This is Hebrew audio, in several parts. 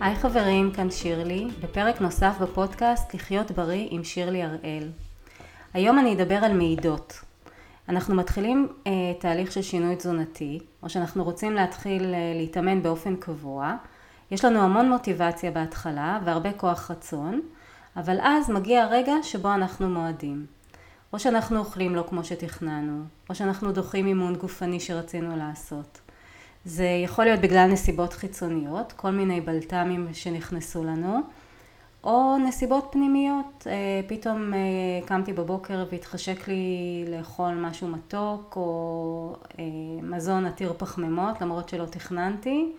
היי חברים, כאן שירלי, בפרק נוסף בפודקאסט לחיות בריא עם שירלי הראל. היום אני אדבר על מעידות. אנחנו מתחילים אה, תהליך של שינוי תזונתי, או שאנחנו רוצים להתחיל אה, להתאמן באופן קבוע. יש לנו המון מוטיבציה בהתחלה והרבה כוח רצון, אבל אז מגיע הרגע שבו אנחנו מועדים. או שאנחנו אוכלים לא כמו שתכננו, או שאנחנו דוחים אימון גופני שרצינו לעשות. זה יכול להיות בגלל נסיבות חיצוניות, כל מיני בלת"מים שנכנסו לנו, או נסיבות פנימיות, אה, פתאום אה, קמתי בבוקר והתחשק לי לאכול משהו מתוק או אה, מזון עתיר פחמימות למרות שלא תכננתי,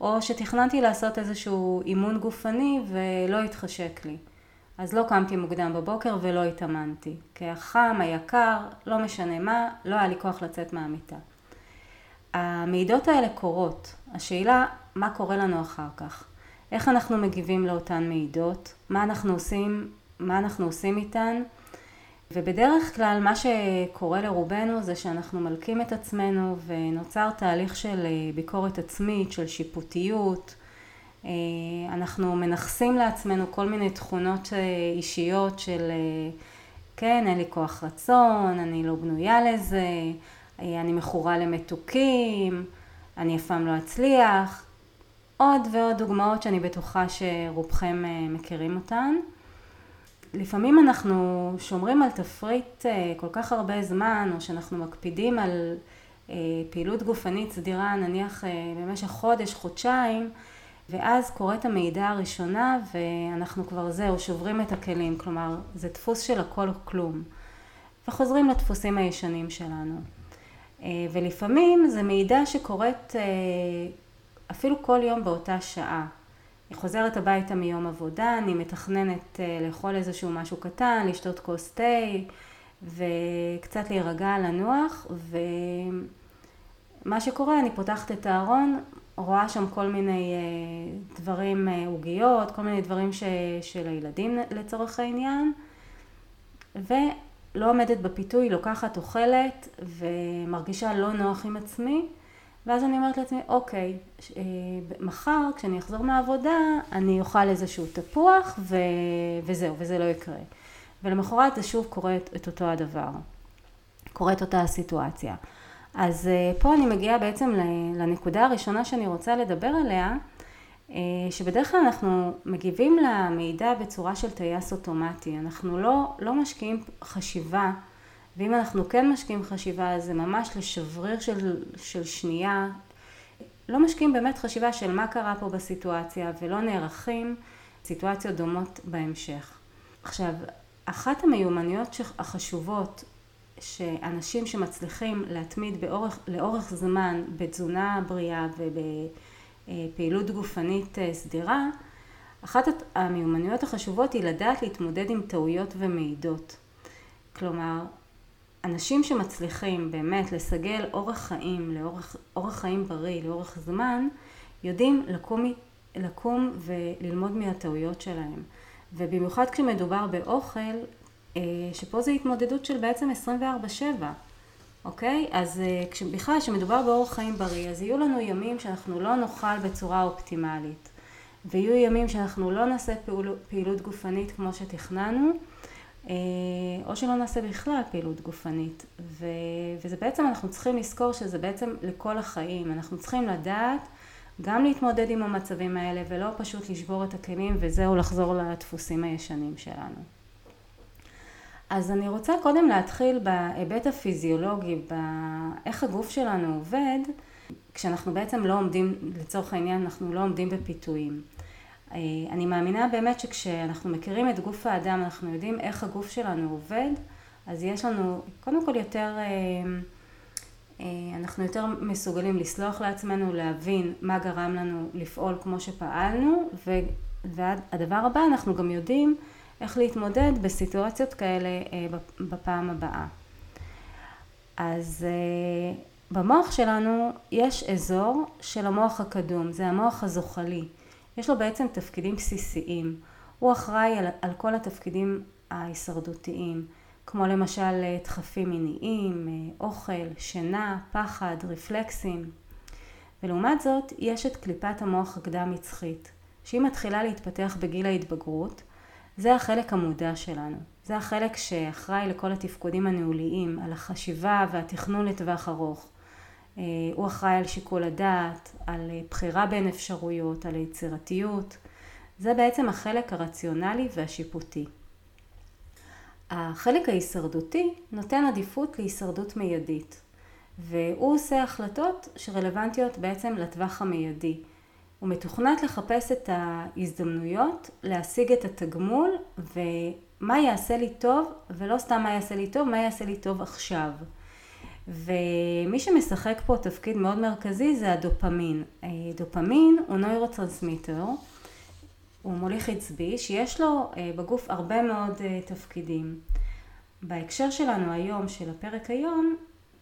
או שתכננתי לעשות איזשהו אימון גופני ולא התחשק לי. אז לא קמתי מוקדם בבוקר ולא התאמנתי. כי החם, היה קר, לא משנה מה, לא היה לי כוח לצאת מהמיטה. המעידות האלה קורות. השאלה, מה קורה לנו אחר כך? איך אנחנו מגיבים לאותן מעידות? מה אנחנו עושים, מה אנחנו עושים איתן? ובדרך כלל מה שקורה לרובנו זה שאנחנו מלקים את עצמנו ונוצר תהליך של אה, ביקורת עצמית, של שיפוטיות. אה, אנחנו מנכסים לעצמנו כל מיני תכונות אה, אישיות של כן, אין לי כוח רצון, אני לא בנויה לזה, אני מכורה למתוקים, אני אף פעם לא אצליח, עוד ועוד דוגמאות שאני בטוחה שרובכם אה, מכירים אותן. לפעמים אנחנו שומרים על תפריט אה, כל כך הרבה זמן, או שאנחנו מקפידים על אה, פעילות גופנית סדירה, נניח במשך חודש, חודשיים, ואז קורית המעידה הראשונה ואנחנו כבר זהו, שוברים את הכלים, כלומר זה דפוס של הכל או כלום, וחוזרים לדפוסים הישנים שלנו. ולפעמים זה מעידה שקורית אפילו כל יום באותה שעה. אני חוזרת הביתה מיום עבודה, אני מתכננת אה, לאכול איזשהו משהו קטן, לשתות כוס תה וקצת להירגע, לנוח ומה שקורה, אני פותחת את הארון, רואה שם כל מיני אה, דברים, אה, עוגיות, כל מיני דברים ש, של הילדים לצורך העניין ולא עומדת בפיתוי, לוקחת, אוכלת ומרגישה לא נוח עם עצמי ואז אני אומרת לעצמי, אוקיי, אה, מחר כשאני אחזור מהעבודה אני אוכל איזשהו תפוח ו... וזהו, וזה לא יקרה. ולמחרת זה שוב קורה את אותו הדבר, קורית אותה הסיטואציה. אז אה, פה אני מגיעה בעצם לנקודה הראשונה שאני רוצה לדבר עליה, שבדרך כלל אנחנו מגיבים למידע בצורה של טייס אוטומטי, אנחנו לא, לא משקיעים חשיבה ואם אנחנו כן משקיעים חשיבה, זה ממש לשבריר של, של שנייה. לא משקיעים באמת חשיבה של מה קרה פה בסיטואציה, ולא נערכים סיטואציות דומות בהמשך. עכשיו, אחת המיומנויות החשובות שאנשים שמצליחים להתמיד באורך, לאורך זמן בתזונה בריאה ובפעילות גופנית אה, סדירה, אחת המיומנויות החשובות היא לדעת להתמודד עם טעויות ומעידות. כלומר, אנשים שמצליחים באמת לסגל אורח חיים, לאורך, אורח חיים בריא לאורך זמן, יודעים לקום, לקום וללמוד מהטעויות שלהם. ובמיוחד כשמדובר באוכל, אה, שפה זו התמודדות של בעצם 24-7, אוקיי? אז אה, בכלל, כשמדובר באורח חיים בריא, אז יהיו לנו ימים שאנחנו לא נאכל בצורה אופטימלית. ויהיו ימים שאנחנו לא נעשה פעול, פעילות גופנית כמו שתכננו. אה, או שלא נעשה בכלל פעילות גופנית. ו, וזה בעצם, אנחנו צריכים לזכור שזה בעצם לכל החיים. אנחנו צריכים לדעת גם להתמודד עם המצבים האלה, ולא פשוט לשבור את הכלים וזהו לחזור לדפוסים הישנים שלנו. אז אני רוצה קודם להתחיל בהיבט הפיזיולוגי, באיך הגוף שלנו עובד, כשאנחנו בעצם לא עומדים, לצורך העניין, אנחנו לא עומדים בפיתויים. אה, אני מאמינה באמת שכשאנחנו מכירים את גוף האדם, אנחנו יודעים איך הגוף שלנו עובד, אז יש לנו, קודם כל יותר, אה, אה, אנחנו יותר מסוגלים לסלוח לעצמנו, להבין מה גרם לנו לפעול כמו שפעלנו, והדבר הבא, אנחנו גם יודעים איך להתמודד בסיטואציות כאלה בפעם הבאה. אז במוח שלנו יש אזור של המוח הקדום, זה המוח הזוחלי. יש לו בעצם תפקידים בסיסיים. הוא אחראי על, על כל התפקידים ההישרדותיים, כמו למשל אה, דחפים מיניים, אה, אוכל, שינה, פחד, רפלקסים. ולעומת זאת, יש את קליפת המוח הקדם מצחית, שהיא מתחילה להתפתח בגיל ההתבגרות, זה החלק המודע שלנו. זה החלק שאחראי לכל התפקודים הניהוליים, על החשיבה והתכנון לטווח ארוך. אה, הוא אחראי על שיקול הדעת, על אה, בחירה בין אפשרויות, על יצירתיות. זה בעצם החלק הרציונלי והשיפוטי. החלק ההישרדותי נותן עדיפות להישרדות מיידית, והוא עושה החלטות שרלוונטיות בעצם לטווח המיידי. הוא מתוכנת לחפש את ההזדמנויות, להשיג את התגמול ומה יעשה לי טוב, ולא סתם מה יעשה לי טוב, מה יעשה לי טוב עכשיו. ומי שמשחק פה תפקיד מאוד מרכזי זה הדופמין. דופמין הוא נוירוטרנסמיטר, הוא מוליך עצבי שיש לו אה, בגוף הרבה מאוד אה, תפקידים. בהקשר שלנו היום, של הפרק היום,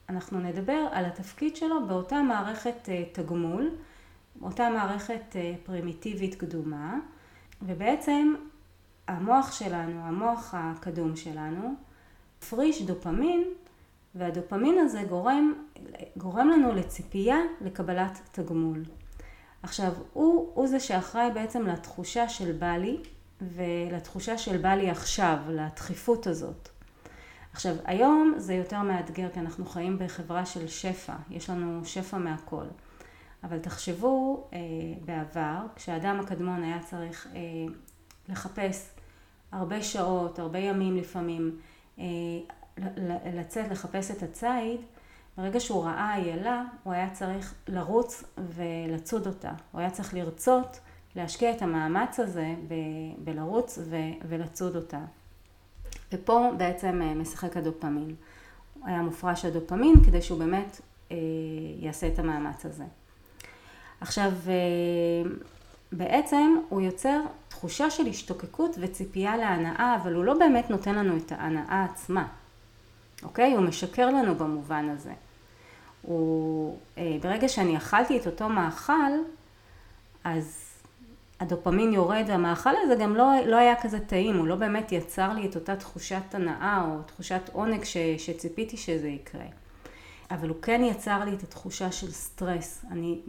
אנחנו נדבר על התפקיד שלו באותה מערכת אה, תגמול, אותה מערכת פרימיטיבית קדומה, ובעצם המוח שלנו, המוח הקדום שלנו, מפריש דופמין, והדופמין הזה גורם, גורם לנו לציפייה לקבלת תגמול. עכשיו, הוא, הוא זה שאחראי בעצם לתחושה של בא לי ולתחושה של בא לי עכשיו, לדחיפות הזאת. עכשיו, היום זה יותר מאתגר כי אנחנו חיים בחברה של שפע, יש לנו שפע מהכל. אבל תחשבו אה, בעבר, כשהאדם הקדמון היה צריך אה, לחפש הרבה שעות, הרבה ימים לפעמים, אה, לצאת לחפש את הציד, ברגע שהוא ראה איילה, הוא היה צריך לרוץ ולצוד אותה. הוא היה צריך לרצות להשקיע את המאמץ הזה ב- בלרוץ ו- ולצוד אותה. ופה בעצם אה, משחק הדופמין. היה מופרש הדופמין כדי שהוא באמת אה, יעשה את המאמץ הזה. עכשיו, אה, בעצם הוא יוצר תחושה של השתוקקות וציפייה להנאה, אבל הוא לא באמת נותן לנו את ההנאה עצמה. אוקיי? הוא משקר לנו במובן הזה. הוא, אה, ברגע שאני אכלתי את אותו מאכל, אז הדופמין יורד והמאכל הזה גם לא, לא היה כזה טעים, הוא לא באמת יצר לי את אותה תחושת הנאה או תחושת עונג ש, שציפיתי שזה יקרה. אבל הוא כן יצר לי את התחושה של סטרס. אני,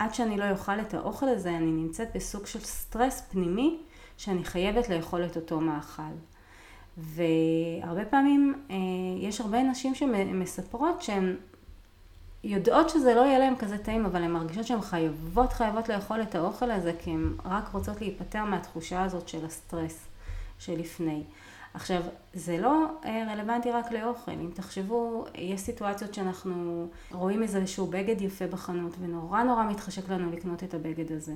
עד שאני לא אוכל את האוכל הזה, אני נמצאת בסוג של סטרס פנימי שאני חייבת לאכול את אותו מאכל. והרבה פעמים אה, יש הרבה נשים שמספרות שהן יודעות שזה לא יהיה להן כזה טעים, אבל הן מרגישות שהן חייבות חייבות לאכול את האוכל הזה, כי הן רק רוצות להיפטר מהתחושה הזאת של הסטרס שלפני. עכשיו, זה לא אה, רלוונטי רק לאוכל. אם תחשבו, יש סיטואציות שאנחנו רואים איזשהו בגד יפה בחנות, ונורא נורא מתחשק לנו לקנות את הבגד הזה.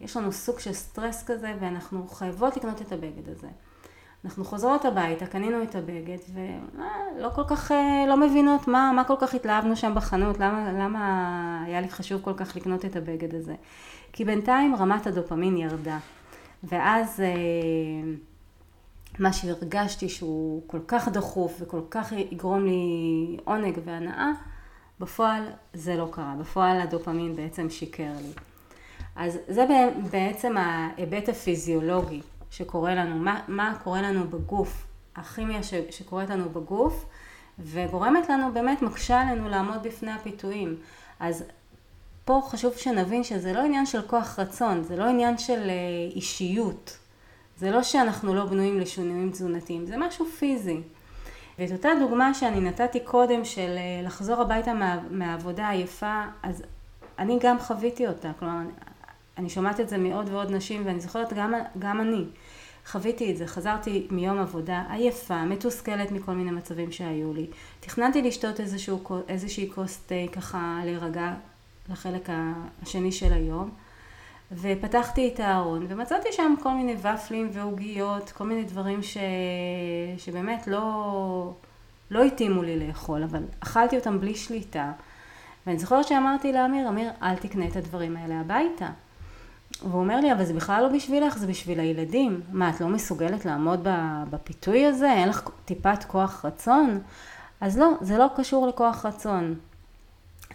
יש לנו סוג של סטרס כזה, ואנחנו חייבות לקנות את הבגד הזה. אנחנו חוזרות הביתה, קנינו את הבגד, ולא כל כך, אה, לא מבינות מה, מה כל כך התלהבנו שם בחנות, למה, למה היה לי חשוב כל כך לקנות את הבגד הזה. כי בינתיים רמת הדופמין ירדה. ואז אה, מה שהרגשתי שהוא כל כך דחוף וכל כך יגרום לי עונג והנאה, בפועל זה לא קרה. בפועל הדופמין בעצם שיקר לי. אז זה בעצם ההיבט הפיזיולוגי שקורה לנו, מה, מה קורה לנו בגוף, הכימיה ש, שקורית לנו בגוף, וגורמת לנו, באמת מקשה עלינו לעמוד בפני הפיתויים. אז פה חשוב שנבין שזה לא עניין של כוח רצון, זה לא עניין של אה, אישיות. זה לא שאנחנו לא בנויים לשינויים תזונתיים, זה משהו פיזי. ואת אותה דוגמה שאני נתתי קודם של אה, לחזור הביתה מה, מהעבודה עייפה, אז אני גם חוויתי אותה. כלומר, אני שומעת את זה מעוד ועוד נשים, ואני זוכרת גם, גם אני. חוויתי את זה, חזרתי מיום עבודה עייפה, מתוסכלת מכל מיני מצבים שהיו לי. תכננתי לשתות איזשהו, איזושהי כוס תה ככה להירגע לחלק השני של היום, ופתחתי את הארון, ומצאתי שם כל מיני ופלים ועוגיות, כל מיני דברים ש... שבאמת לא, לא התאימו לי לאכול, אבל אכלתי אותם בלי שליטה. ואני זוכרת שאמרתי לאמיר, אמיר, אל תקנה את הדברים האלה הביתה. והוא אומר לי, אבל זה בכלל לא בשבילך, זה בשביל הילדים. מה, את לא מסוגלת לעמוד בפיתוי הזה? אין לך טיפת כוח רצון? אז לא, זה לא קשור לכוח רצון.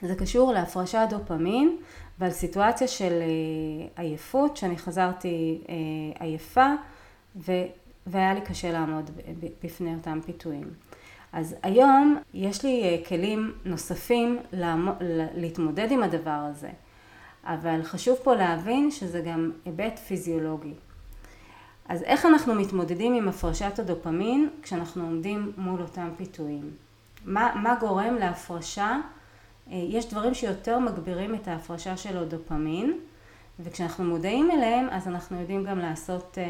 זה קשור להפרשת דופמין ועל סיטואציה של אה, עייפות, שאני חזרתי אה, עייפה ו, והיה לי קשה לעמוד בפני אותם פיתויים. אז היום יש לי אה, כלים נוספים להתמודד עם הדבר הזה. אבל חשוב פה להבין שזה גם היבט פיזיולוגי. אז איך אנחנו מתמודדים עם הפרשת הדופמין כשאנחנו עומדים מול אותם פיתויים? מה, מה גורם להפרשה? אה, יש דברים שיותר מגבירים את ההפרשה של הדופמין, וכשאנחנו מודעים אליהם אז אנחנו יודעים גם לעשות, אה,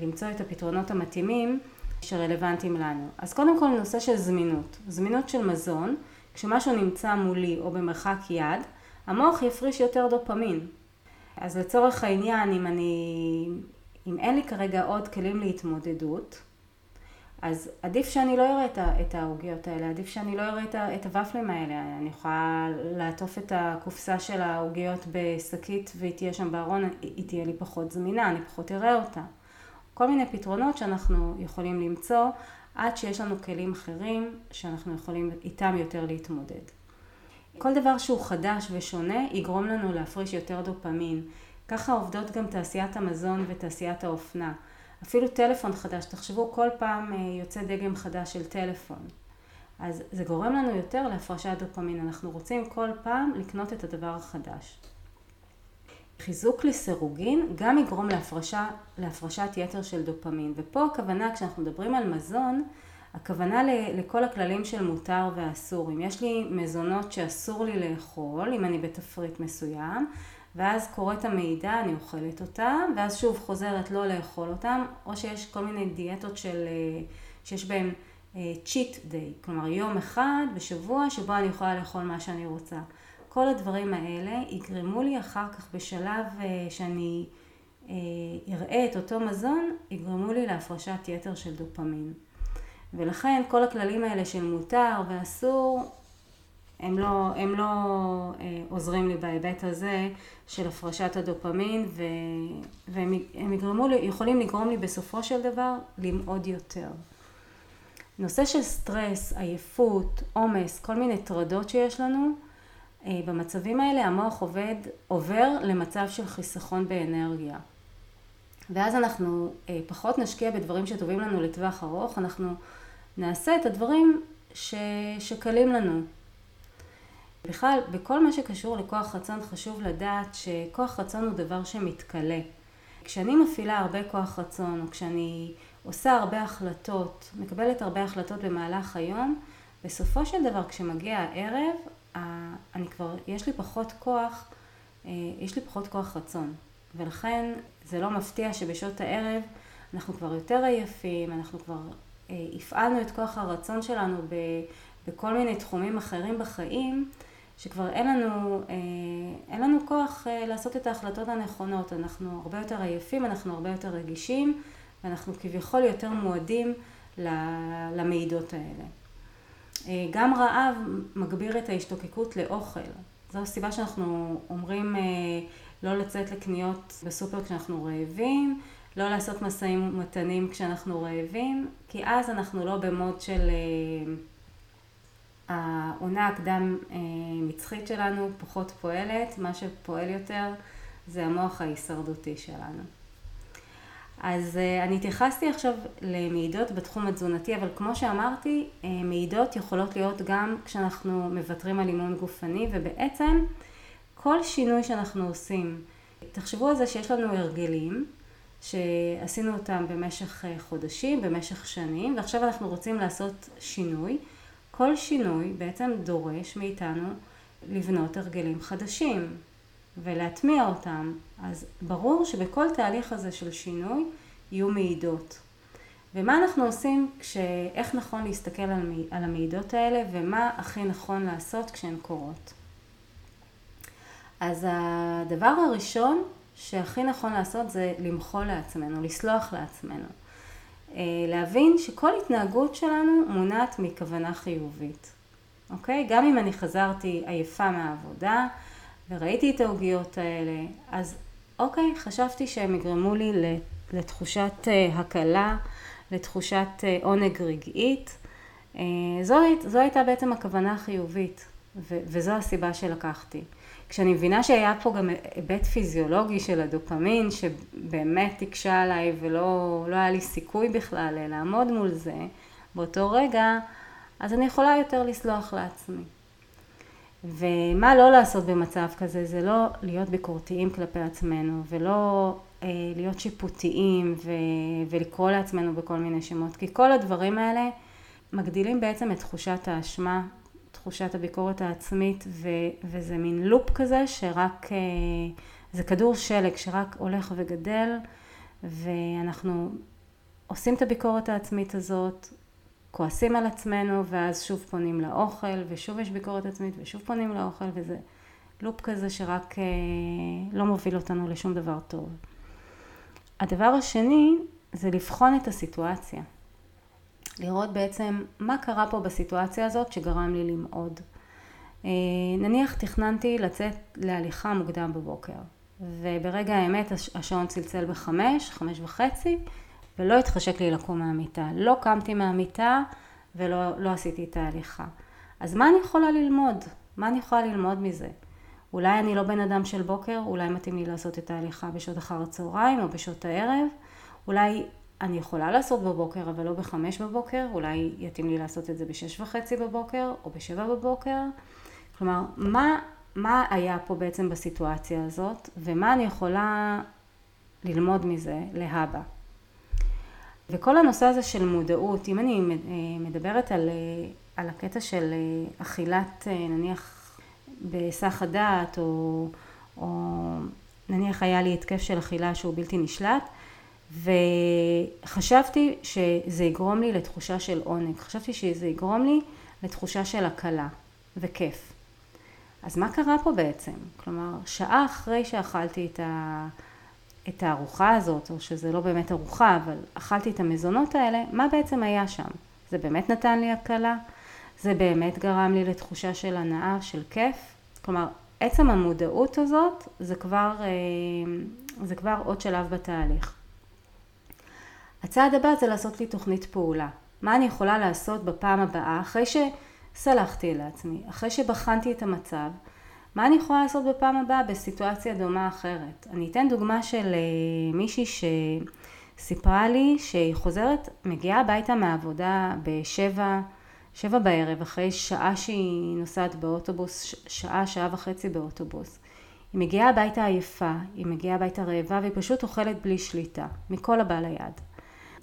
למצוא את הפתרונות המתאימים שרלוונטיים לנו. אז קודם כל נושא של זמינות, זמינות של מזון, כשמשהו נמצא מולי או במרחק יד, המוח יפריש יותר דופמין. אז לצורך העניין, אם אני, אם אין לי כרגע עוד כלים להתמודדות, אז עדיף שאני לא אראה את העוגיות האלה, עדיף שאני לא אראה את הוואפלים האלה. אני יכולה לעטוף את הקופסה של העוגיות בשקית והיא תהיה שם בארון, היא תהיה לי פחות זמינה, אני פחות אראה אותה. כל מיני פתרונות שאנחנו יכולים למצוא עד שיש לנו כלים אחרים שאנחנו יכולים איתם יותר להתמודד. כל דבר שהוא חדש ושונה יגרום לנו להפריש יותר דופמין. ככה עובדות גם תעשיית המזון ותעשיית האופנה. אפילו טלפון חדש, תחשבו כל פעם אה, יוצא דגם חדש של טלפון. אז זה גורם לנו יותר להפרשת דופמין, אנחנו רוצים כל פעם לקנות את הדבר החדש. חיזוק לסירוגין גם יגרום להפרשה, להפרשת יתר של דופמין. ופה הכוונה, כשאנחנו מדברים על מזון, הכוונה לכל הכללים של מותר ואסור. אם יש לי מזונות שאסור לי לאכול, אם אני בתפריט מסוים, ואז קוראת המידע, אני אוכלת אותם, ואז שוב חוזרת לא לאכול אותם, או שיש כל מיני דיאטות של, אה, שיש בהן צ'יט uh, דיי, כלומר יום אחד בשבוע שבו אני יכולה לאכול מה שאני רוצה. כל הדברים האלה יגרמו לי אחר כך בשלב uh, שאני אראה את אותו מזון, יגרמו לי להפרשת יתר של דופמין. ולכן כל הכללים האלה של מותר ואסור, הם לא, הם לא אה, עוזרים לי בהיבט הזה של הפרשת הדופמין ו, והם יגרמו לי, יכולים לגרום לי בסופו של דבר למעוד יותר. נושא של סטרס, עייפות, עומס, כל מיני טרדות שיש לנו, אה, במצבים האלה המוח עובד, עובר למצב של חיסכון באנרגיה. ואז אנחנו אה, פחות נשקיע בדברים שטובים לנו לטווח ארוך, אנחנו נעשה את הדברים ש... שקלים לנו. בכלל, בכל מה שקשור לכוח רצון חשוב לדעת שכוח רצון הוא דבר שמתכלה. כשאני מפעילה הרבה כוח רצון, או כשאני עושה הרבה החלטות, מקבלת הרבה החלטות במהלך היום, בסופו של דבר כשמגיע הערב, אני כבר, יש לי פחות כוח, אה, יש לי פחות כוח רצון. ולכן זה לא מפתיע שבשעות הערב אנחנו כבר יותר עייפים, אנחנו כבר אה, הפעלנו את כוח הרצון שלנו בכל מיני תחומים אחרים בחיים, שכבר אין לנו, אה, אין לנו כוח אה, לעשות את ההחלטות הנכונות. אנחנו הרבה יותר עייפים, אנחנו הרבה יותר רגישים, ואנחנו כביכול יותר מועדים למידות האלה. גם רעב מגביר את ההשתוקקות לאוכל. זו הסיבה שאנחנו אומרים לא לצאת לקניות בסופר כשאנחנו רעבים, לא לעשות משאים ומתנים כשאנחנו רעבים, כי אז אנחנו לא במוד של אה, העונה הקדם אה, מצחית שלנו פחות פועלת, מה שפועל יותר זה המוח ההישרדותי שלנו. אז אה, אני התייחסתי עכשיו למעידות בתחום התזונתי, אבל כמו שאמרתי, מעידות יכולות להיות גם כשאנחנו מוותרים על אימון גופני, ובעצם כל שינוי שאנחנו עושים, תחשבו על זה שיש לנו הרגלים, שעשינו אותם במשך אה, חודשים, במשך שנים, ועכשיו אנחנו רוצים לעשות שינוי. כל שינוי בעצם דורש מאיתנו לבנות הרגלים חדשים ולהטמיע אותם. אז ברור שבכל תהליך הזה של שינוי יהיו מעידות. ומה אנחנו עושים כש... איך נכון להסתכל על, על המעידות האלה ומה הכי נכון לעשות כשהן קורות. אז הדבר הראשון שהכי נכון לעשות זה למחול לעצמנו, לסלוח לעצמנו. אה, להבין שכל התנהגות שלנו מונעת מכוונה חיובית. אוקיי? גם אם אני חזרתי עייפה מהעבודה וראיתי את העוגיות האלה, אז אוקיי, חשבתי שהם יגרמו לי לתחושת אה, הקלה, לתחושת אה, עונג רגעית. זו, זו הייתה בעצם הכוונה החיובית, וזו הסיבה שלקחתי. כשאני מבינה שהיה פה גם היבט פיזיולוגי של הדופמין, שבאמת הקשה עליי ולא לא היה לי סיכוי בכלל לעמוד מול זה באותו רגע, אז אני יכולה יותר לסלוח לעצמי. ומה לא לעשות במצב כזה, זה לא להיות ביקורתיים כלפי עצמנו, ולא אה, להיות שיפוטיים ו, ולקרוא לעצמנו בכל מיני שמות, כי כל הדברים האלה מגדילים בעצם את תחושת האשמה, תחושת הביקורת העצמית, ו, וזה מין לופ כזה שרק, אה, זה כדור שלג שרק הולך וגדל, ואנחנו עושים את הביקורת העצמית הזאת, כועסים על עצמנו, ואז שוב פונים לאוכל, ושוב יש ביקורת עצמית, ושוב פונים לאוכל, וזה לופ כזה שרק אה, לא מוביל אותנו לשום דבר טוב. הדבר השני זה לבחון את הסיטואציה. לראות בעצם מה קרה פה בסיטואציה הזאת שגרם לי למעוד. אה, נניח תכננתי לצאת להליכה מוקדם בבוקר, וברגע האמת השעון צלצל בחמש, חמש וחצי, ולא התחשק לי לקום מהמיטה. לא קמתי מהמיטה ולא לא עשיתי את ההליכה. אז מה אני יכולה ללמוד? מה אני יכולה ללמוד מזה? אולי אני לא בן אדם של בוקר, אולי מתאים לי לעשות את ההליכה בשעות אחר הצהריים או בשעות הערב, אולי אני יכולה לעשות בבוקר אבל לא בחמש בבוקר, אולי יתאים לי לעשות את זה בשש וחצי בבוקר או בשבע בבוקר. כלומר, מה, מה היה פה בעצם בסיטואציה הזאת ומה אני יכולה ללמוד מזה להבא. וכל הנושא הזה של מודעות, אם אני מדברת על, על הקטע של אכילת נניח בהיסח הדעת או, או נניח היה לי התקף של אכילה שהוא בלתי נשלט וחשבתי שזה יגרום לי לתחושה של עונג, חשבתי שזה יגרום לי לתחושה של הקלה וכיף. אז מה קרה פה בעצם? כלומר, שעה אחרי שאכלתי את, ה, את הארוחה הזאת, או שזה לא באמת ארוחה, אבל אכלתי את המזונות האלה, מה בעצם היה שם? זה באמת נתן לי הקלה? זה באמת גרם לי לתחושה של הנאה, של כיף? כלומר, עצם המודעות הזאת זה כבר, אה, זה כבר עוד שלב בתהליך. הצעד הבא זה לעשות לי תוכנית פעולה. מה אני יכולה לעשות בפעם הבאה, אחרי שסלחתי לעצמי, אחרי שבחנתי את המצב, מה אני יכולה לעשות בפעם הבאה בסיטואציה דומה אחרת? אני אתן דוגמה של אה, מישהי שסיפרה לי שהיא חוזרת, מגיעה הביתה מהעבודה בשבע, שבע בערב, אחרי שעה שהיא נוסעת באוטובוס, שעה, שעה וחצי באוטובוס. היא מגיעה הביתה עייפה, היא מגיעה הביתה רעבה והיא פשוט אוכלת בלי שליטה, מכל הבא ליד.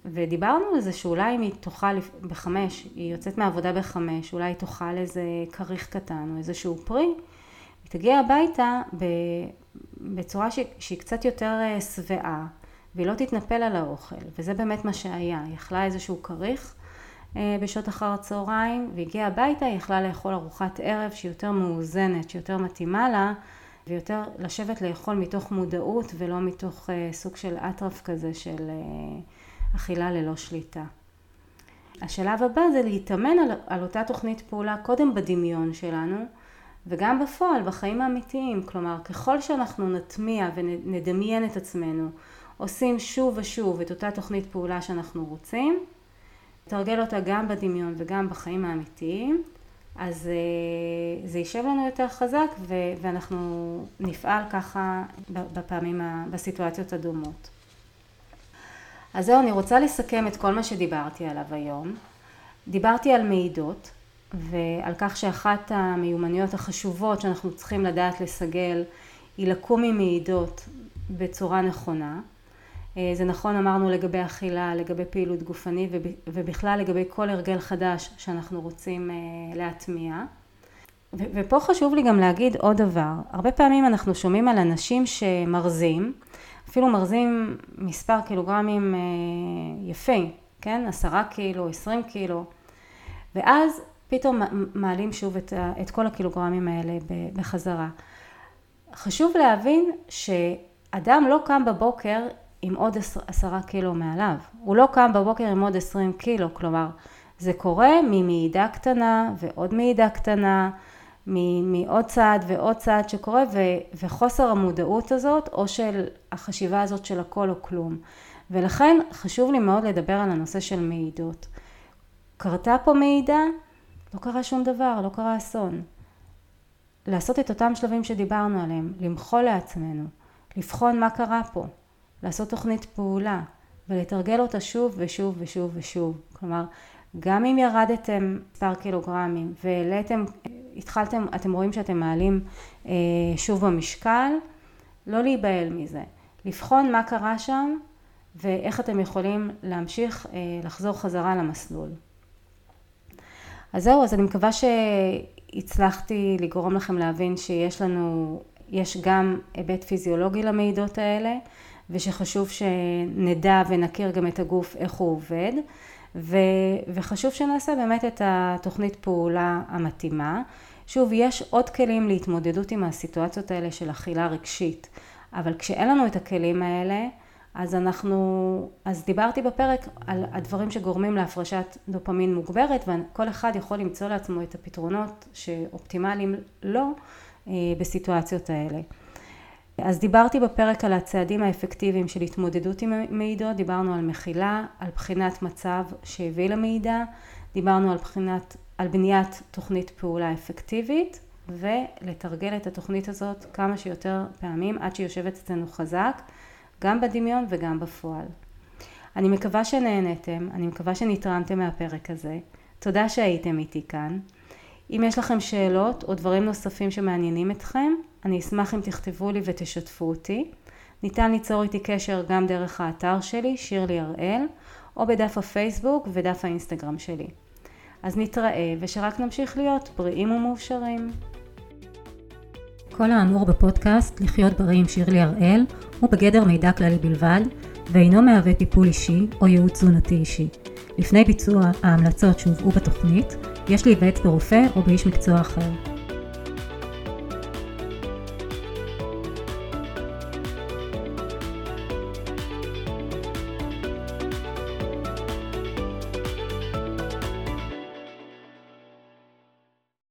ודיברנו על זה שאולי אם היא תאכל בחמש, היא יוצאת מהעבודה בחמש, אולי היא תאכל איזה כריך קטן או איזשהו פרי, היא תגיע הביתה בצורה שהיא קצת יותר אה, שבעה, והיא לא תתנפל על האוכל, וזה באמת מה שהיה, היא אכלה איזשהו כריך אה, בשעות אחר הצהריים, והגיעה הביתה, היא יכלה לאכול ארוחת ערב שהיא יותר מאוזנת, שיותר מתאימה לה, ויותר לשבת לאכול מתוך מודעות ולא מתוך אה, סוג של אטרף כזה של אכילה ללא שליטה. השלב הבא זה להתאמן על, על אותה תוכנית פעולה קודם בדמיון שלנו וגם בפועל בחיים האמיתיים, כלומר ככל שאנחנו נטמיע ונדמיין את עצמנו עושים שוב ושוב את אותה תוכנית פעולה שאנחנו רוצים, נתרגל אותה גם בדמיון וגם בחיים האמיתיים, אז אה, זה יישב לנו יותר חזק ואנחנו נפעל ככה בפעמים, בסיטואציות הדומות. אז זהו, אני רוצה לסכם את כל מה שדיברתי עליו היום. דיברתי על מעידות ועל כך שאחת המיומנויות החשובות שאנחנו צריכים לדעת לסגל היא לקום עם מעידות בצורה נכונה. אה, זה נכון אמרנו לגבי אכילה, לגבי פעילות גופנית ובכלל לגבי כל הרגל חדש שאנחנו רוצים אה, להטמיע. ופה חשוב לי גם להגיד עוד דבר, הרבה פעמים אנחנו שומעים על אנשים שמרזים אפילו מרזים מספר קילוגרמים אה, יפה, כן? עשרה קילו, עשרים קילו, ואז פתאום מעלים שוב את, את כל הקילוגרמים האלה בחזרה. חשוב להבין שאדם לא קם בבוקר עם עוד עשרה קילו מעליו, הוא לא קם בבוקר עם עוד עשרים קילו, כלומר זה קורה ממעידה קטנה ועוד מעידה קטנה מעוד צעד ועוד צעד שקורה ו, וחוסר המודעות הזאת או של החשיבה הזאת של הכל או כלום. ולכן חשוב לי מאוד לדבר על הנושא של מעידות. קרתה פה מעידה, לא קרה שום דבר, לא קרה אסון. לעשות את אותם שלבים שדיברנו עליהם, למחול לעצמנו, לבחון מה קרה פה, לעשות תוכנית פעולה ולתרגל אותה שוב ושוב ושוב ושוב. כלומר, גם אם ירדתם מספר קילוגרמים והעליתם התחלתם, אתם רואים שאתם מעלים אה, שוב במשקל, לא להיבהל מזה, לבחון מה קרה שם ואיך אתם יכולים להמשיך אה, לחזור חזרה למסלול. אז זהו, אז אני מקווה שהצלחתי לגרום לכם להבין שיש לנו, יש גם היבט פיזיולוגי למעידות האלה, ושחשוב שנדע ונכיר גם את הגוף איך הוא עובד, ו, וחשוב שנעשה באמת את התוכנית פעולה המתאימה. שוב, יש עוד כלים להתמודדות עם הסיטואציות האלה של אכילה רגשית, אבל כשאין לנו את הכלים האלה, אז אנחנו, אז דיברתי בפרק על הדברים שגורמים להפרשת דופמין מוגברת וכל אחד יכול למצוא לעצמו את הפתרונות שאופטימליים לו אה, בסיטואציות האלה. אז דיברתי בפרק על הצעדים האפקטיביים של התמודדות עם מעידות, דיברנו על מחילה, על בחינת מצב שהביא למידע, דיברנו על, בחינת, על בניית תוכנית פעולה אפקטיבית ולתרגל את התוכנית הזאת כמה שיותר פעמים עד שהיא יושבת אצלנו חזק גם בדמיון וגם בפועל. אני מקווה שנהנתם, אני מקווה שנתרמתם מהפרק הזה. תודה שהייתם איתי כאן. אם יש לכם שאלות או דברים נוספים שמעניינים אתכם, אני אשמח אם תכתבו לי ותשתפו אותי. ניתן ליצור איתי קשר גם דרך האתר שלי, שירלי הראל, או בדף הפייסבוק ודף האינסטגרם שלי. אז נתראה ושרק נמשיך להיות בריאים ומאושרים. כל האמור בפודקאסט לחיות בריא עם שירלי הראל הוא בגדר מידע כללי בלבד ואינו מהווה טיפול אישי או ייעוץ תזונתי אישי. לפני ביצוע ההמלצות שהובאו בתוכנית, יש להיוועץ ברופא או באיש מקצוע אחר.